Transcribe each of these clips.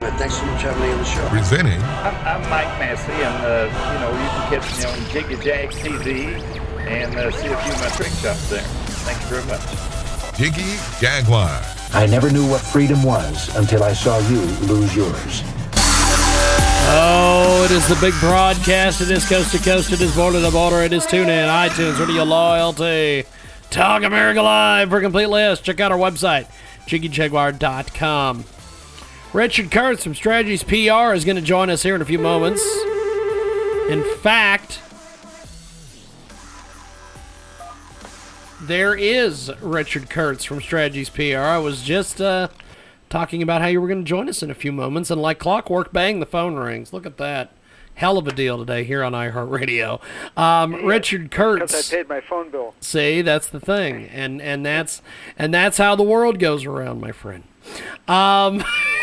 Thanks so much for having me on the show. Presenting. I'm, I'm Mike Massey, and uh, you know you can catch me on Jiggy Jag TV and uh, see a few of my trick shots there. Thank you very much. Jiggy Jaguar. I never knew what freedom was until I saw you lose yours. Oh, it is the big broadcast. It is coast to coast. It is border to border. It is tune in, iTunes, Radio Loyalty, Talk America Live. For a complete list, check out our website, jiggyjaguar.com. Richard Kuritz from Strategies PR is going to join us here in a few moments. In fact, there is Richard Kuritz from Strategies PR. I was just uh, talking about how you were going to join us in a few moments, and like clockwork, bang, the phone rings. Look at that. Hell of a deal today here on iHeartRadio. Um, Richard Kuritz. Because I paid my phone bill. See, that's the thing, and and that's and that's how the world goes around, my friend. Um,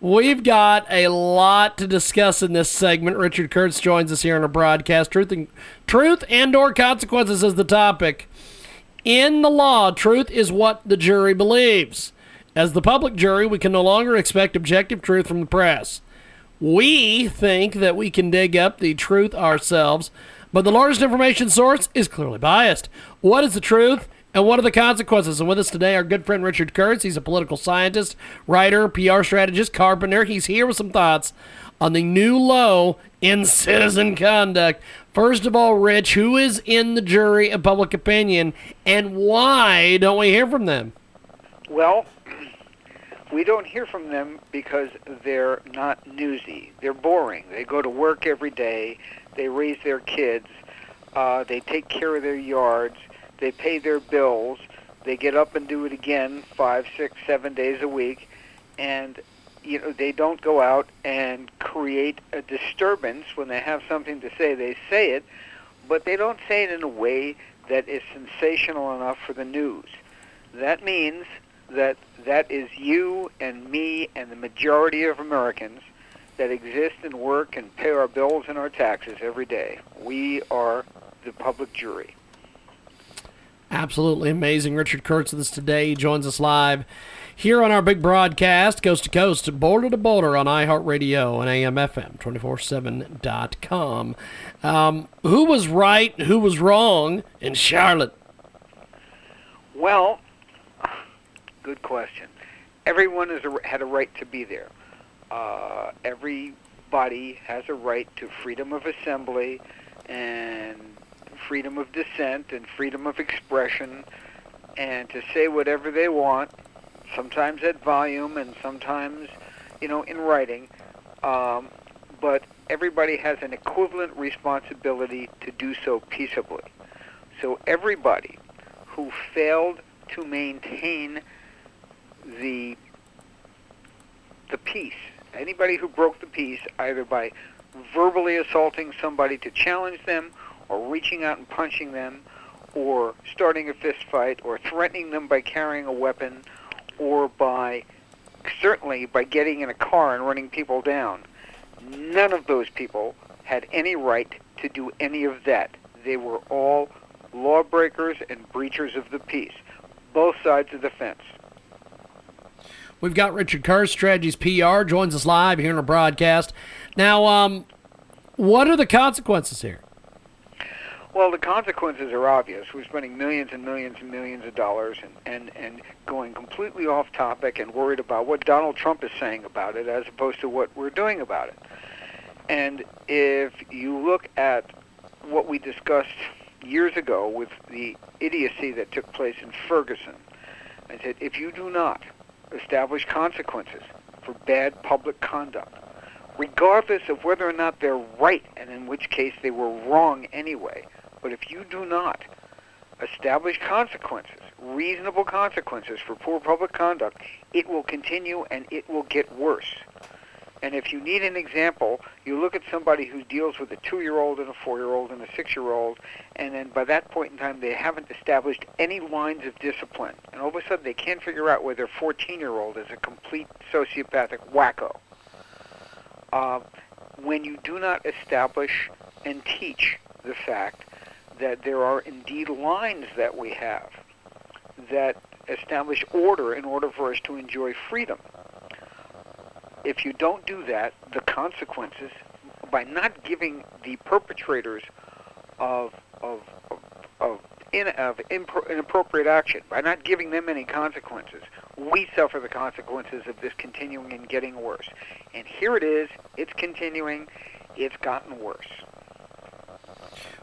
we've got a lot to discuss in this segment. Richard Kuritz joins us here on a broadcast. Truth and truth and or consequences is the topic. In the law, truth is what the jury believes. As the public jury, we can no longer expect objective truth from the press. We think that we can dig up the truth ourselves, but the largest information source is clearly biased. What is the truth? And what are the consequences? And with us today, our good friend Richard Kuritz. He's a political scientist, writer, PR strategist, carpenter. He's here with some thoughts on the new low in citizen conduct. First of all, Rich, who is in the jury of public opinion, and why don't we hear from them? Well, we don't hear from them because they're not newsy. They're boring. They go to work every day. They raise their kids. Uh, they take care of their yards. They pay their bills. They get up and do it again five, six, seven days a week, and you know they don't go out and create a disturbance when they have something to say. They say it, but they don't say it in a way that is sensational enough for the news. That means that that is you and me and the majority of Americans that exist and work and pay our bills and our taxes every day. We are the public jury. Absolutely amazing. Richard Kuritz with us today. He joins us live here on our big broadcast, coast to coast, border to border on iHeartRadio and AMFM247.com. Um, who was right? Who was wrong in Charlotte? Well, good question. Everyone has a, had a right to be there. Uh, everybody has a right to freedom of assembly and freedom of dissent and freedom of expression and to say whatever they want, sometimes at volume and sometimes, you know, in writing. Um, but everybody has an equivalent responsibility to do so peaceably. So everybody who failed to maintain the the peace, anybody who broke the peace either by verbally assaulting somebody to challenge them or reaching out and punching them, or starting a fist fight, or threatening them by carrying a weapon, or by certainly by getting in a car and running people down. None of those people had any right to do any of that. They were all lawbreakers and breachers of the peace, both sides of the fence. We've got Richard Kuritz, Strategies PR, joins us live here in our broadcast. Now, um, what are the consequences here? Well, the consequences are obvious. We're spending millions and millions and millions of dollars and, and, and going completely off topic and worried about what Donald Trump is saying about it as opposed to what we're doing about it. And if you look at what we discussed years ago with the idiocy that took place in Ferguson, I said, if you do not establish consequences for bad public conduct, regardless of whether or not they're right, and in which case they were wrong anyway, but if you do not establish consequences, reasonable consequences for poor public conduct, it will continue and it will get worse. And if you need an example, you look at somebody who deals with a two-year-old and a four-year-old and a six-year-old, and then by that point in time, they haven't established any lines of discipline. And all of a sudden, they can't figure out whether a 14-year-old is a complete sociopathic wacko. Uh, when you do not establish and teach the fact that there are indeed lines that we have that establish order in order for us to enjoy freedom if you don't do that, the consequences by not giving the perpetrators of of of, of, in, of impro- inappropriate action, by not giving them any consequences, we suffer the consequences of this continuing and getting worse. And here it is, it's continuing, it's gotten worse.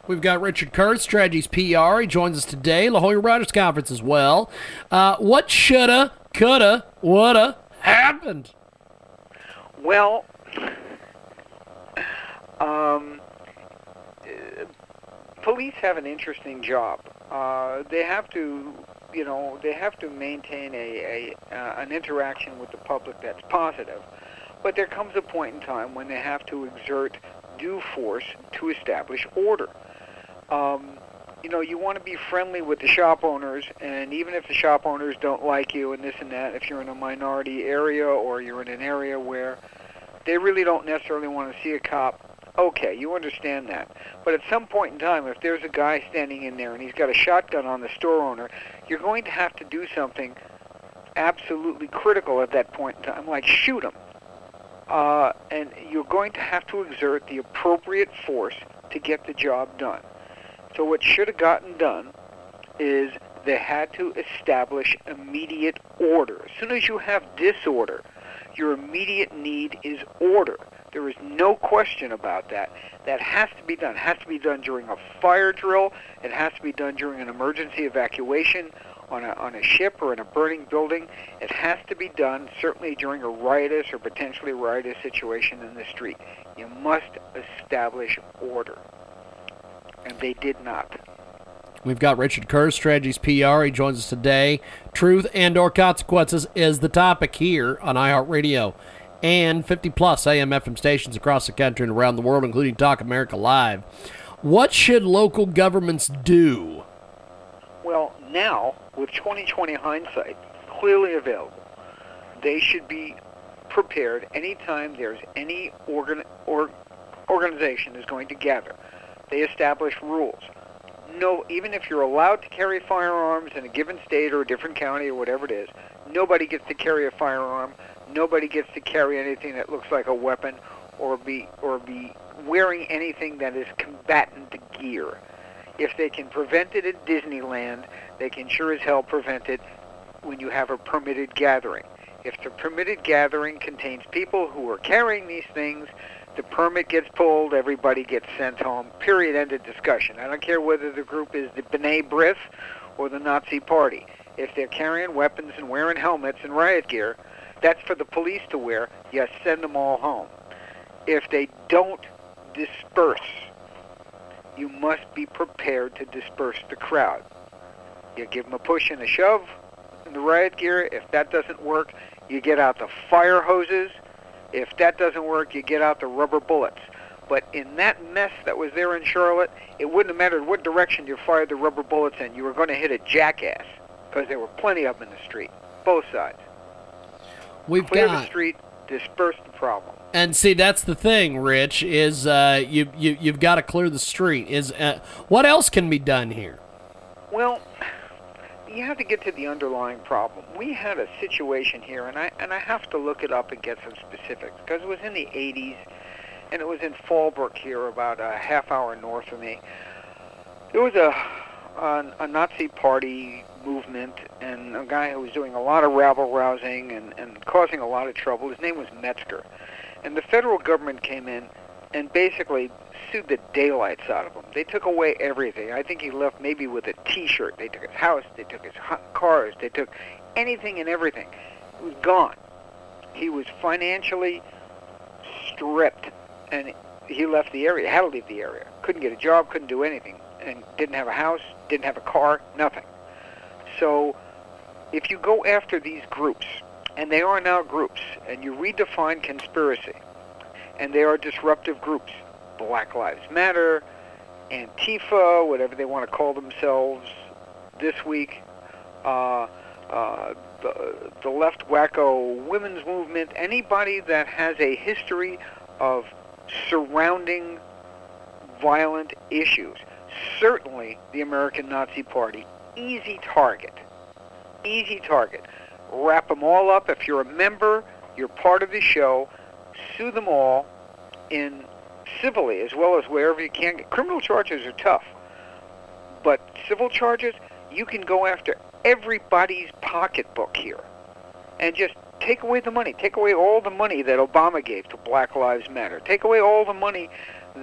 We've got Richard Kuritz, Strategies PR. He joins us today, La Jolla Writers Conference as well. Uh, what shoulda, coulda, woulda happened? Well, um, uh, police have an interesting job. Uh, they have to, you know, they have to maintain a, a uh, an interaction with the public that's positive. But there comes a point in time when they have to exert due force to establish order. Um, you know, you want to be friendly with the shop owners, and even if the shop owners don't like you and this and that, if you're in a minority area or you're in an area where they really don't necessarily want to see a cop, okay, you understand that. But at some point in time, if there's a guy standing in there and he's got a shotgun on the store owner, you're going to have to do something absolutely critical at that point in time, like shoot him. Uh, and you're going to have to exert the appropriate force to get the job done. So what should have gotten done is they had to establish immediate order. As soon as you have disorder, your immediate need is order. There is no question about that. That has to be done. It has to be done during a fire drill. It has to be done during an emergency evacuation on a, on a ship or in a burning building. It has to be done certainly during a riotous or potentially riotous situation in the street. You must establish order and they did not. We've got Richard Kerr, Strategies PR. He joins us today. Truth and or consequences is the topic here on iHeartRadio and 50 plus AM FM stations across the country and around the world, including Talk America Live. What should local governments do? Well, now, with 2020 hindsight clearly available, they should be prepared anytime there's any organ, or, organization is going to gather they establish rules. No, even if you're allowed to carry firearms in a given state or a different county or whatever it is, nobody gets to carry a firearm. Nobody gets to carry anything that looks like a weapon or be or be wearing anything that is combatant gear. If they can prevent it at Disneyland, they can sure as hell prevent it when you have a permitted gathering. If the permitted gathering contains people who are carrying these things, the permit gets pulled, everybody gets sent home. Period. End of discussion. I don't care whether the group is the B'nai B'rith or the Nazi Party. If they're carrying weapons and wearing helmets and riot gear, that's for the police to wear. Yes, send them all home. If they don't disperse, you must be prepared to disperse the crowd. You give them a push and a shove in the riot gear. If that doesn't work, you get out the fire hoses if that doesn't work, you get out the rubber bullets. But in that mess that was there in Charlotte, it wouldn't have mattered what direction you fired the rubber bullets in. You were going to hit a jackass because there were plenty of them in the street, both sides. We've Clear got the street, disperse the problem. And see, that's the thing, Rich. Is uh, you you you've got to clear the street. Is uh, what else can be done here? Well, you have to get to the underlying problem. We had a situation here, and I and I have to look it up and get some specifics because it was in the 80s, and it was in Fallbrook here, about a half hour north of me. There was a a, a Nazi party movement, and a guy who was doing a lot of rabble rousing and and causing a lot of trouble. His name was Metzger, and the federal government came in and basically sued the daylights out of him. They took away everything. I think he left maybe with a T-shirt. They took his house. They took his cars. They took anything and everything. It was gone. He was financially stripped, and he left the area. Had to leave the area. Couldn't get a job. Couldn't do anything, and didn't have a house. Didn't have a car. Nothing. So if you go after these groups, and they are now groups, and you redefine conspiracy, and they are disruptive groups, Black Lives Matter, Antifa, whatever they want to call themselves this week, uh, uh, the, the left wacko women's movement, anybody that has a history of surrounding violent issues. Certainly the American Nazi Party, easy target. Easy target. Wrap them all up. If you're a member, you're part of the show, sue them all in civilly as well as wherever you can. Criminal charges are tough, but civil charges, you can go after everybody's pocketbook here and just take away the money. Take away all the money that Obama gave to Black Lives Matter. Take away all the money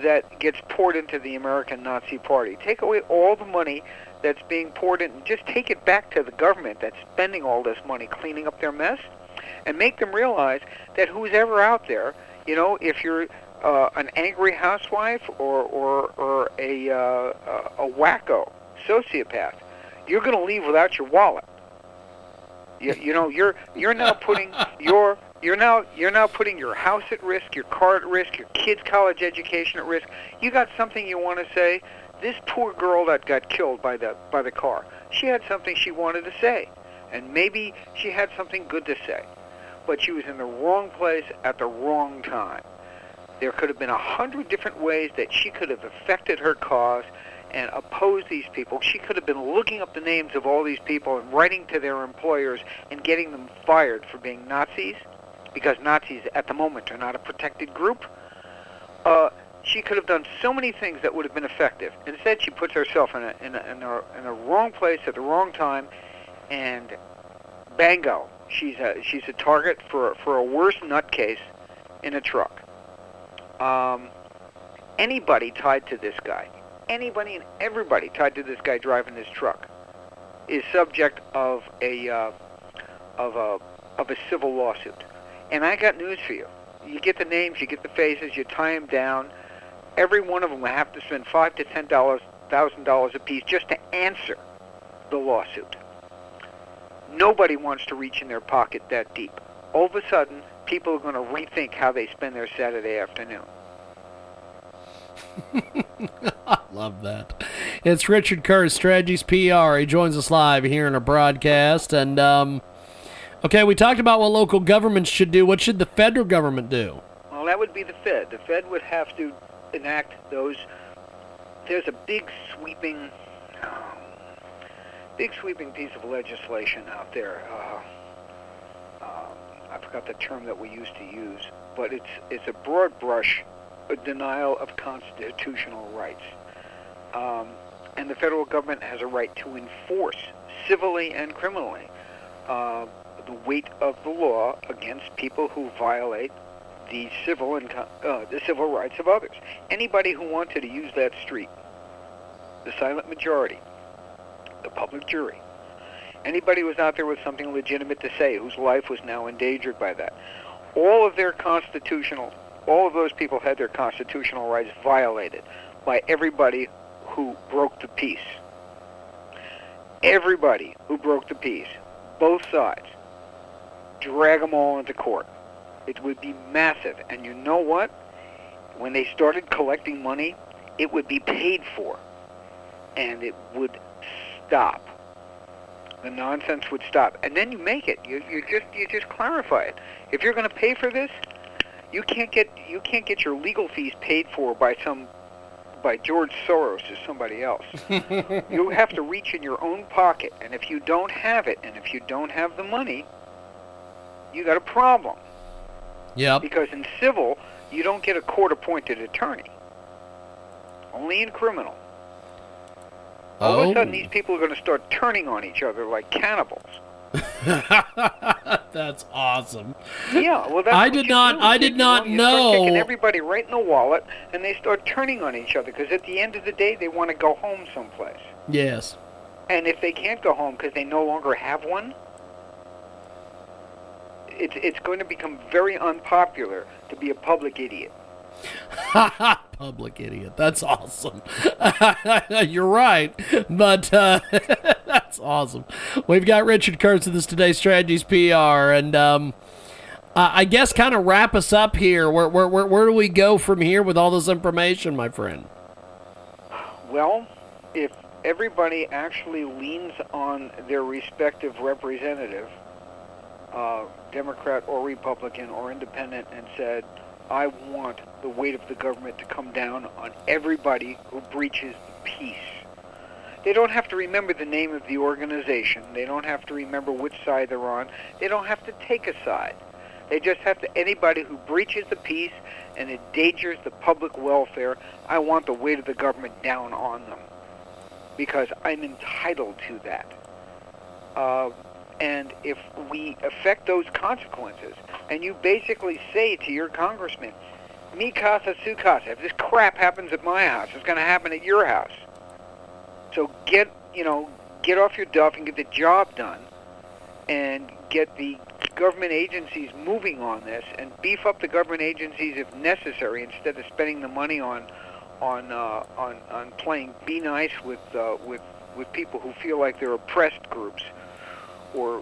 that gets poured into the American Nazi Party. Take away all the money that's being poured in. Just take it back to the government that's spending all this money cleaning up their mess and make them realize that who's ever out there, you know, if you're uh, an angry housewife or or, or a uh, a wacko sociopath, you're going to leave without your wallet. You, you know, you're you're now putting your you're now you're now putting your house at risk, your car at risk, your kids' college education at risk. You got something you want to say? This poor girl that got killed by the by the car. She had something she wanted to say, and maybe she had something good to say, but she was in the wrong place at the wrong time. There could have been a hundred different ways that she could have affected her cause and opposed these people. She could have been looking up the names of all these people and writing to their employers and getting them fired for being Nazis, because Nazis at the moment are not a protected group. Uh, she could have done so many things that would have been effective. Instead, she puts herself in a, in a, in a, in a wrong place at the wrong time, and bango, she's a, she's a target for, for a worse nutcase in a truck. Um, anybody tied to this guy, anybody and everybody tied to this guy driving this truck, is subject of a uh, of a of a civil lawsuit. And I got news for you. You get the names, you get the faces, you tie them down. Every one of them will have to spend five to ten dollars, thousand dollars a piece just to answer the lawsuit. Nobody wants to reach in their pocket that deep. All of a sudden, people are going to rethink how they spend their Saturday afternoon. I love that. It's Richard Kuritz, Strategies PR. He joins us live here in our broadcast. And, um, okay, we talked about what local governments should do. What should the federal government do? Well, that would be the Fed. The Fed would have to enact those. There's a big sweeping, big sweeping piece of legislation out there. Uh, uh, I forgot the term that we used to use, but it's it's a broad brush a denial of constitutional rights. Um, and the federal government has a right to enforce civilly and criminally uh, the weight of the law against people who violate the civil and uh, the civil rights of others. Anybody who wanted to use that street, the silent majority, the public jury, anybody who was out there with something legitimate to say, whose life was now endangered by that, all of their constitutional all of those people had their constitutional rights violated by everybody who broke the peace. Everybody who broke the peace, both sides, drag them all into court. It would be massive. And you know what? When they started collecting money, it would be paid for. And it would stop. The nonsense would stop. And then you make it. You, you just you just clarify it. If you're going to pay for this, you can't get you can't get your legal fees paid for by some by George Soros or somebody else. you have to reach in your own pocket, and if you don't have it, and if you don't have the money, you got a problem. Yeah. Because in civil, you don't get a court-appointed attorney. Only in criminal. All oh. of a oh. sudden, these people are going to start turning on each other like cannibals. that's awesome. Yeah, well, that's I did not. do. I did not you start taking know. everybody right in the wallet, and they start turning on each other because at the end of the day, they want to go home someplace. Yes. And if they can't go home because they no longer have one, it's it's going to become very unpopular to be a public idiot. Public idiot. That's awesome. You're right, but uh, that's awesome. We've got Richard Kuritz with us today, Strategies PR, and um, I guess kind of wrap us up here. Where, where, where, where do we go from here with all this information, my friend? Well, if everybody actually leans on their respective representative, uh, Democrat or Republican or Independent, and said, I want the weight of the government to come down on everybody who breaches the peace. They don't have to remember the name of the organization. They don't have to remember which side they're on. They don't have to take a side. They just have to, anybody who breaches the peace and endangers the public welfare, I want the weight of the government down on them because I'm entitled to that. Uh, and if we affect those consequences, and you basically say to your congressman, mi casa su casa, if this crap happens at my house, it's going to happen at your house. So get, you know, get off your duff and get the job done, and get the government agencies moving on this, and beef up the government agencies if necessary, instead of spending the money on, on, uh, on, on playing be nice with, uh, with, with people who feel like they're oppressed groups or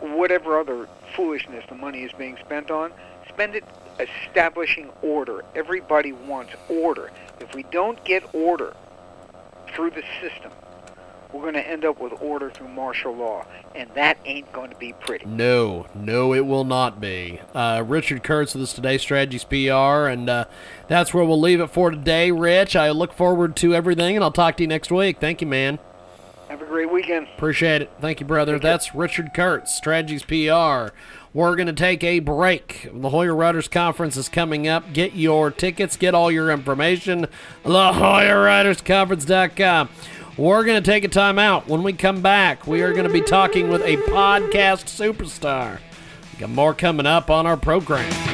whatever other foolishness the money is being spent on, spend it establishing order. Everybody wants order. If we don't get order through the system, we're going to end up with order through martial law, and that ain't going to be pretty. No, no, it will not be. Uh, Richard Kuritz with us today, Strategies PR, and uh, that's where we'll leave it for today. Rich, I look forward to everything, and I'll talk to you next week. Thank you, man. Great weekend. Appreciate it. Thank you, brother. That's Richard Kuritz, Strategies PR. We're going to take a break. La Jolla Writers Conference is coming up. Get your tickets, get all your information. LaJollaWritersConference.com. We're going to take a time out. When we come back, we are going to be talking with a podcast superstar. We got more coming up on our program.